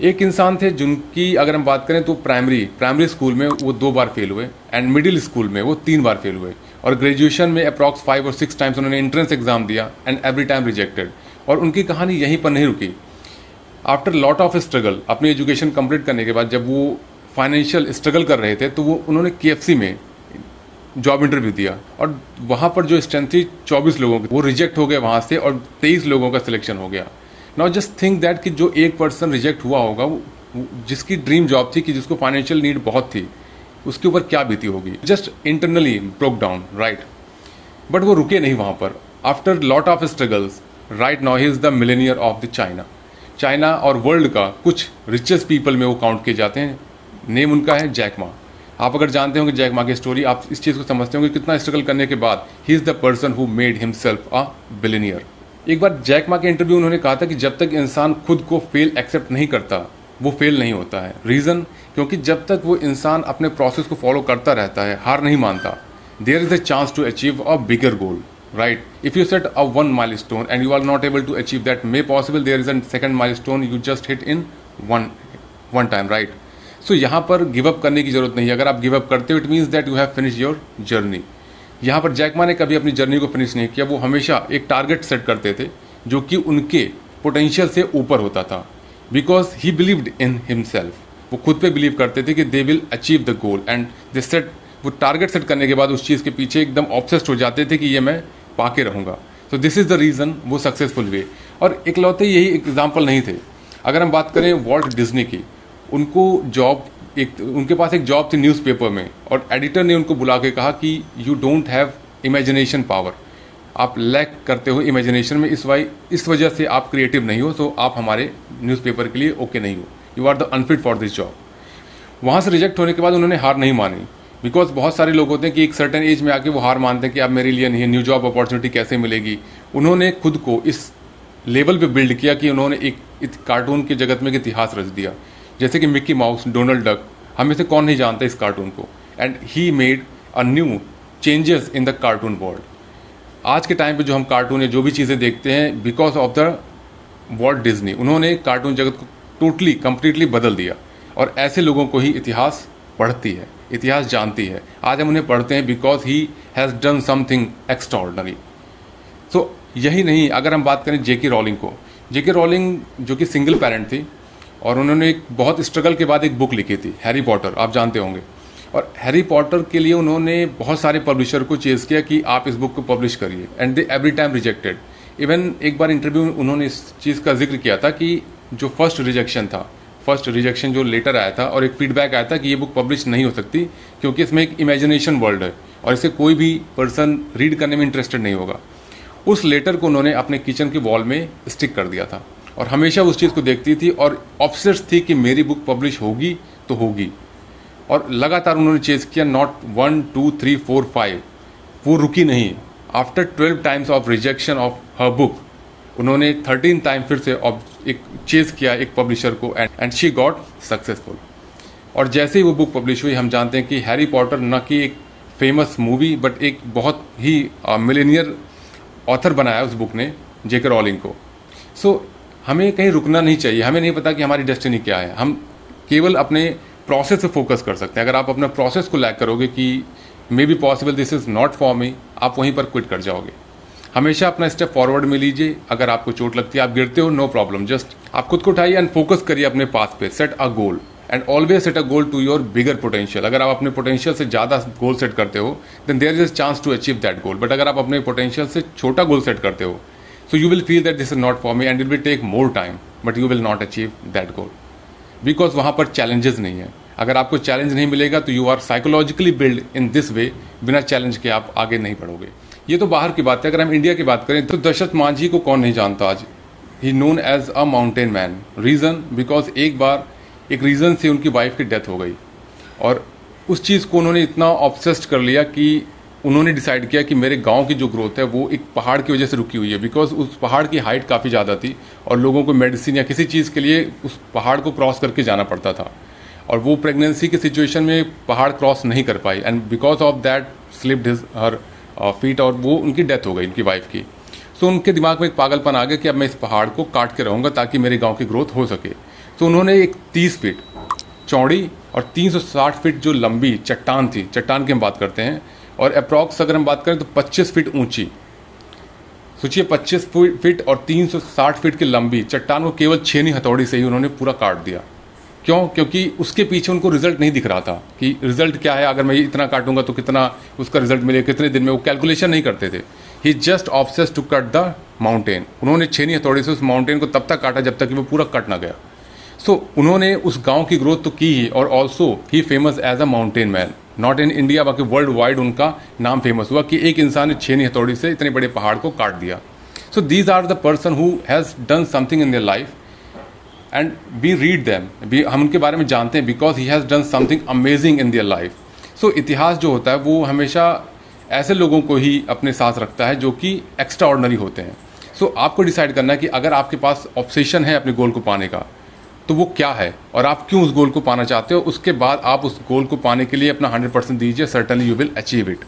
एक इंसान थे जिनकी अगर हम बात करें तो प्राइमरी प्राइमरी स्कूल में वो दो बार फेल हुए एंड मिडिल स्कूल में वो तीन बार फेल हुए। और ग्रेजुएशन में अप्रॉक्स फाइव और सिक्स टाइम्स उन्होंने एंट्रेंस एग्ज़ाम दिया एंड एवरी टाइम रिजेक्टेड और उनकी कहानी यहीं पर नहीं रुकी। आफ्टर लॉट ऑफ़ स्ट्रगल अपनी एजुकेशन कंप्लीट करने के बाद जब वो फाइनेंशियल स्ट्रगल कर रहे थे तो वो उन्होंने के में जॉब इंटरव्यू दिया। और वहाँ पर जो स्ट्रेंथ थी, चौबीस लोगों की, वो रिजेक्ट हो गए वहाँ से और तेईस लोगों का सिलेक्शन हो गया। नाउ जस्ट थिंक दैट कि जो एक पर्सन रिजेक्ट हुआ होगा, वो जिसकी ड्रीम जॉब थी कि जिसको फाइनेंशियल नीड बहुत थी, उसके ऊपर क्या बीती होगी? Just internally broke down right but वो रुके नहीं वहाँ पर। After lot of struggles right now he is the millionaire of the China China और वर्ल्ड का कुछ रिचेस्ट पीपल में वो काउंट किए जाते हैं। नेम उनका है जैकमा आप अगर जानते होंगे जैक जैकमा की स्टोरी आप इस चीज़ को समझते होंगे कितना स्ट्रगल करने के बाद he is the person who made himself a billionaire एक बार जैक मा के इंटरव्यू उन्होंने कहा था कि जब तक इंसान खुद को फेल एक्सेप्ट नहीं करता, वो फेल नहीं होता है। रीज़न क्योंकि जब तक वो इंसान अपने प्रोसेस को फॉलो करता रहता है, हार नहीं मानता। There is a chance to achieve a bigger goal right if you set a one milestone and you are not able to achieve that may possible there is a second milestone you just hit in one one time right so यहाँ पर give up करने की ज़रूरत नहीं है। अगर आप give up करते हो it means that you have finish your journey यहाँ पर जैकमा ने कभी अपनी जर्नी को फिनिश नहीं किया। वो हमेशा एक टारगेट सेट करते थे, जो कि उनके पोटेंशियल से ऊपर होता था। Because he believed in himself वो खुद पे बिलीव करते थे कि they will achieve the goal and they set वो टारगेट सेट करने के बाद उस चीज़ के पीछे एकदम ऑब्सेस्ड हो जाते थे कि ये मैं पाके रहूँगा। तो दिस इज़ द रीज़न वो सक्सेसफुल हुए। और इकलौते यही एग्ज़ाम्पल नहीं थे। अगर हम बात करें वॉल्ट डिज्नी की, उनको जॉब एक, उनके पास एक जॉब थी न्यूज़पेपर में, और एडिटर ने उनको बुला के कहा कि you don't have imagination power आप लैक करते हो इमेजिनेशन में, इस वाई, इस वजह से आप क्रिएटिव नहीं हो तो आप हमारे न्यूज़पेपर के लिए ओके okay नहीं हो। You are the unfit for this job वहाँ से रिजेक्ट होने के बाद उन्होंने हार नहीं मानी बिकॉज़ बहुत सारे लोग होते हैं कि एक सर्टन एज में आके वो हार मानते हैं कि, अब मेरे लिए नहीं न्यू जॉब अपॉर्चुनिटी कैसे मिलेगी? उन्होंने खुद को इस लेवल पे बिल्ड किया कि उन्होंने एक कार्टून के जगत में एक इतिहास रच दिया। जैसे कि मिक्की माउस, डोनाल्ड डक, हमें से कौन नहीं जानता इस कार्टून को। And he made a new changes in the cartoon world आज के टाइम पे जो हम कार्टून है जो भी चीज़ें देखते हैं because of the world Disney उन्होंने कार्टून जगत को टोटली कम्प्लीटली बदल दिया। और ऐसे लोगों को ही इतिहास पढ़ती है, इतिहास जानती है। आज हम उन्हें पढ़ते हैं because he has done something extraordinary so यही नहीं, अगर हम बात करें जेके रॉलिंग को। जेके रॉलिंग जो कि सिंगल पेरेंट थी और उन्होंने एक बहुत स्ट्रगल के बाद एक बुक लिखी थी हैरी पॉटर आप जानते होंगे। और हैरी पॉटर के लिए उन्होंने बहुत सारे पब्लिशर को चेज़ किया कि आप इस बुक को पब्लिश करिए and they every time rejected even एक बार इंटरव्यू उन्होंने इस चीज़ का ज़िक्र किया था कि जो फ़र्स्ट रिजेक्शन था फ़र्स्ट रिजेक्शन जो लेटर आया था और एक फीडबैक आया था कि ये बुक पब्लिश नहीं हो सकती, क्योंकि इसमें एक इमेजिनेशन वर्ल्ड है और इसे कोई भी पर्सन रीड करने में इंटरेस्टेड नहीं होगा। उस लेटर को उन्होंने अपने किचन के वॉल में स्टिक कर दिया था। और हमेशा उस चीज़ को देखती थी और ऑप्शस थी कि मेरी बुक पब्लिश होगी तो होगी। और लगातार उन्होंने चेज किया not one two three four five वो रुकी नहीं। After twelve times of rejection of her book उन्होंने थर्टीन टाइम फिर से एक चेज किया एक पब्लिशर को एंड शी गॉट सक्सेसफुल और जैसे ही वो बुक पब्लिश हुई हम जानते हैं कि हैरी पॉटर न कि एक फ़ेमस मूवी बट एक बहुत ही मिलेनियर ऑथर बनाया उस बुक ने जेकर रॉलिंग को। सो so, हमें कहीं रुकना नहीं चाहिए। हमें नहीं पता कि हमारी डेस्टिनी क्या है। हम केवल अपने प्रोसेस पे फोकस कर सकते हैं। अगर आप अपने प्रोसेस को लैक करोगे कि maybe possible this is not for me आप वहीं पर क्विट कर जाओगे। हमेशा अपना स्टेप फॉरवर्ड में लीजिए। अगर आपको चोट लगती है, आप गिरते हो नो प्रॉब्लम जस्ट आप खुद को उठाइए एंड फोकस करिए अपने पाथ पे। Set a goal and always set a goal to your bigger potential अगर आप अपने पोटेंशियल से ज़्यादा गोल सेट करते हो then there is chance to achieve that goal but अगर आप अपने पोटेंशियल से छोटा गोल सेट करते हो so you will feel that this is not for me and it will take more time but you will not achieve that goal because वहाँ पर challenges नहीं है। अगर आपको चैलेंज नहीं मिलेगा तो you are psychologically build in this way बिना चैलेंज के आप आगे नहीं बढ़ोगे। ये तो बाहर की बात है। अगर हम इंडिया की बात करें तो दशरथ मांझी को कौन नहीं जानता आज? He known as a mountain man reason because एक बार एक रीज़न से उनकी वाइफ की डेथ हो गई। और उस चीज़ को उन्होंने इतना ऑब्सेस्ड कर लिया कि उन्होंने डिसाइड किया कि मेरे गाँव की जो ग्रोथ है वो एक पहाड़ की वजह से रुकी हुई है। बिकॉज़ उस पहाड़ की हाइट काफ़ी ज़्यादा थी और लोगों को मेडिसिन या किसी चीज़ के लिए उस पहाड़ को क्रॉस करके जाना पड़ता था। और वो प्रेगनेंसी की सिचुएशन में पहाड़ क्रॉस नहीं कर पाई and because of that slipped his her feet और वो उनकी डेथ हो गई उनकी वाइफ की। सो so, उनके दिमाग में एक पागलपन आ गया कि अब मैं इस पहाड़ को काट के रहूँगा ताकि मेरे गाँव की ग्रोथ हो सके। तो so, उन्होंने एक तीस फीट चौड़ी और 360 फीट जो लंबी चट्टान थी चट्टान की हम बात करते हैं और अप्रॉक्स अगर हम बात करें तो 25 फीट ऊँची। सोचिए 25 फीट और 360 फीट की लंबी। चट्टान को केवल छेनी हथौड़ी से ही उन्होंने पूरा काट दिया। क्यों? क्योंकि उसके पीछे उनको रिज़ल्ट नहीं दिख रहा था कि रिज़ल्ट क्या है। अगर मैं इतना काटूँगा तो कितना उसका रिज़ल्ट मिलेगा कितने दिन में वो कैलकुलेशन नहीं करते थे। He just opts to cut the mountain उन्होंने छेनी हथौड़ी से उस माउंटेन को तब तक काटा जब तक कि वो पूरा कट ना गया। सो so, उन्होंने उस गाँव की ग्रोथ तो की ही और also he famous as a mountain man not in India बाकी वर्ल्ड वाइड उनका नाम फ़ेमस हुआ कि एक इंसान ने छेनी हथौड़ी से इतने बड़े पहाड़ को काट दिया। So these are the person who has done something in their life and we read them भी हम उनके बारे में जानते हैं because he has done something amazing in their life so इतिहास जो होता है वो हमेशा ऐसे लोगों को ही अपने साथ रखता है जो कि एक्स्ट्रा ऑर्डनरी होते हैं। सो so, आपको डिसाइड करना है कि अगर आपके पास ऑप्शेशन है अपने गोल को पाने का तो वो क्या है? और आप क्यों उस गोल को पाना चाहते हो? उसके बाद आप उस गोल को पाने के लिए अपना हंड्रेड परसेंट दीजिए certainly you will achieve it